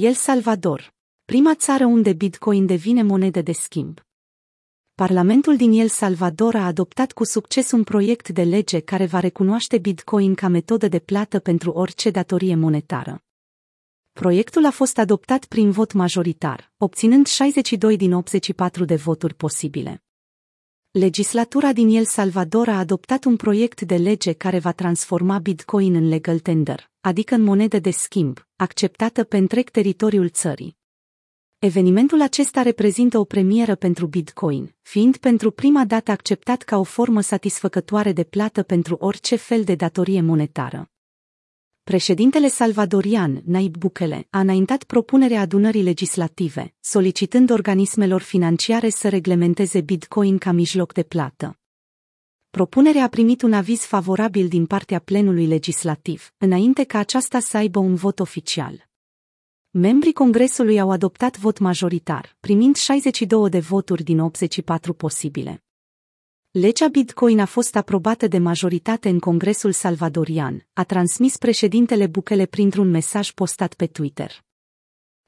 El Salvador. Prima țară unde Bitcoin devine monedă de schimb. Parlamentul din El Salvador a adoptat cu succes un proiect de lege care va recunoaște Bitcoin ca metodă de plată pentru orice datorie monetară. Proiectul a fost adoptat prin vot majoritar, obținând 62 din 84 de voturi posibile. Legislatura din El Salvador a adoptat un proiect de lege care va transforma Bitcoin în legal tender, adică în monedă de schimb, acceptată pe întreg teritoriul țării. Evenimentul acesta reprezintă o premieră pentru Bitcoin, fiind pentru prima dată acceptat ca o formă satisfăcătoare de plată pentru orice fel de datorie monetară. Președintele salvadorian, Naib Bukele, a înaintat propunerea adunării legislative, solicitând organismelor financiare să reglementeze Bitcoin ca mijloc de plată. Propunerea a primit un aviz favorabil din partea plenului legislativ, înainte ca aceasta să aibă un vot oficial. Membrii Congresului au adoptat vot majoritar, primind 62 de voturi din 84 posibile. Legea Bitcoin a fost aprobată de majoritate în Congresul salvadorian, a transmis președintele Bukele printr-un mesaj postat pe Twitter.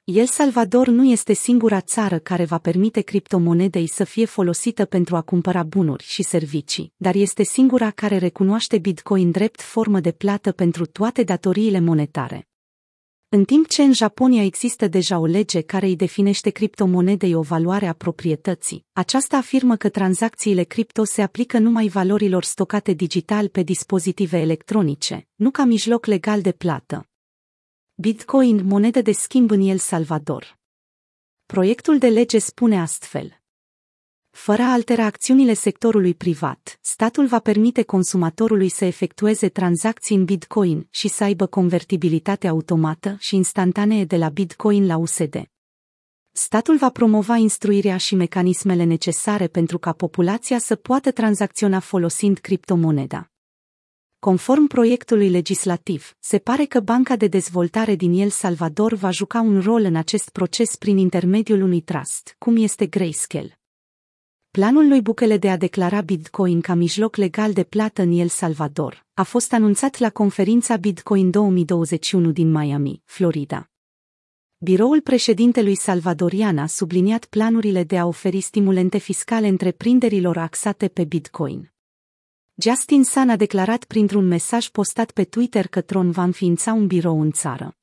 El Salvador nu este singura țară care va permite criptomonedei să fie folosită pentru a cumpăra bunuri și servicii, dar este singura care recunoaște Bitcoin drept formă de plată pentru toate datoriile monetare. În timp ce în Japonia există deja o lege care îi definește criptomonedei o valoare a proprietății, aceasta afirmă că tranzacțiile cripto se aplică numai valorilor stocate digital pe dispozitive electronice, nu ca mijloc legal de plată. Bitcoin, monedă de schimb în El Salvador. Proiectul de lege spune astfel. Fără a altera acțiunile sectorului privat, statul va permite consumatorului să efectueze tranzacții în Bitcoin și să aibă convertibilitate automată și instantanee de la Bitcoin la USD. Statul va promova instruirea și mecanismele necesare pentru ca populația să poată tranzacționa folosind criptomoneda. Conform proiectului legislativ, se pare că Banca de Dezvoltare din El Salvador va juca un rol în acest proces prin intermediul unui trust, cum este Grayscale. Planul lui Bukele de a declara Bitcoin ca mijloc legal de plată în El Salvador a fost anunțat la conferința Bitcoin 2021 din Miami, Florida. Biroul președintelui salvadorian a subliniat planurile de a oferi stimulente fiscale întreprinderilor axate pe Bitcoin. Justin Sun a declarat printr-un mesaj postat pe Twitter că Tron va înființa un birou în țară.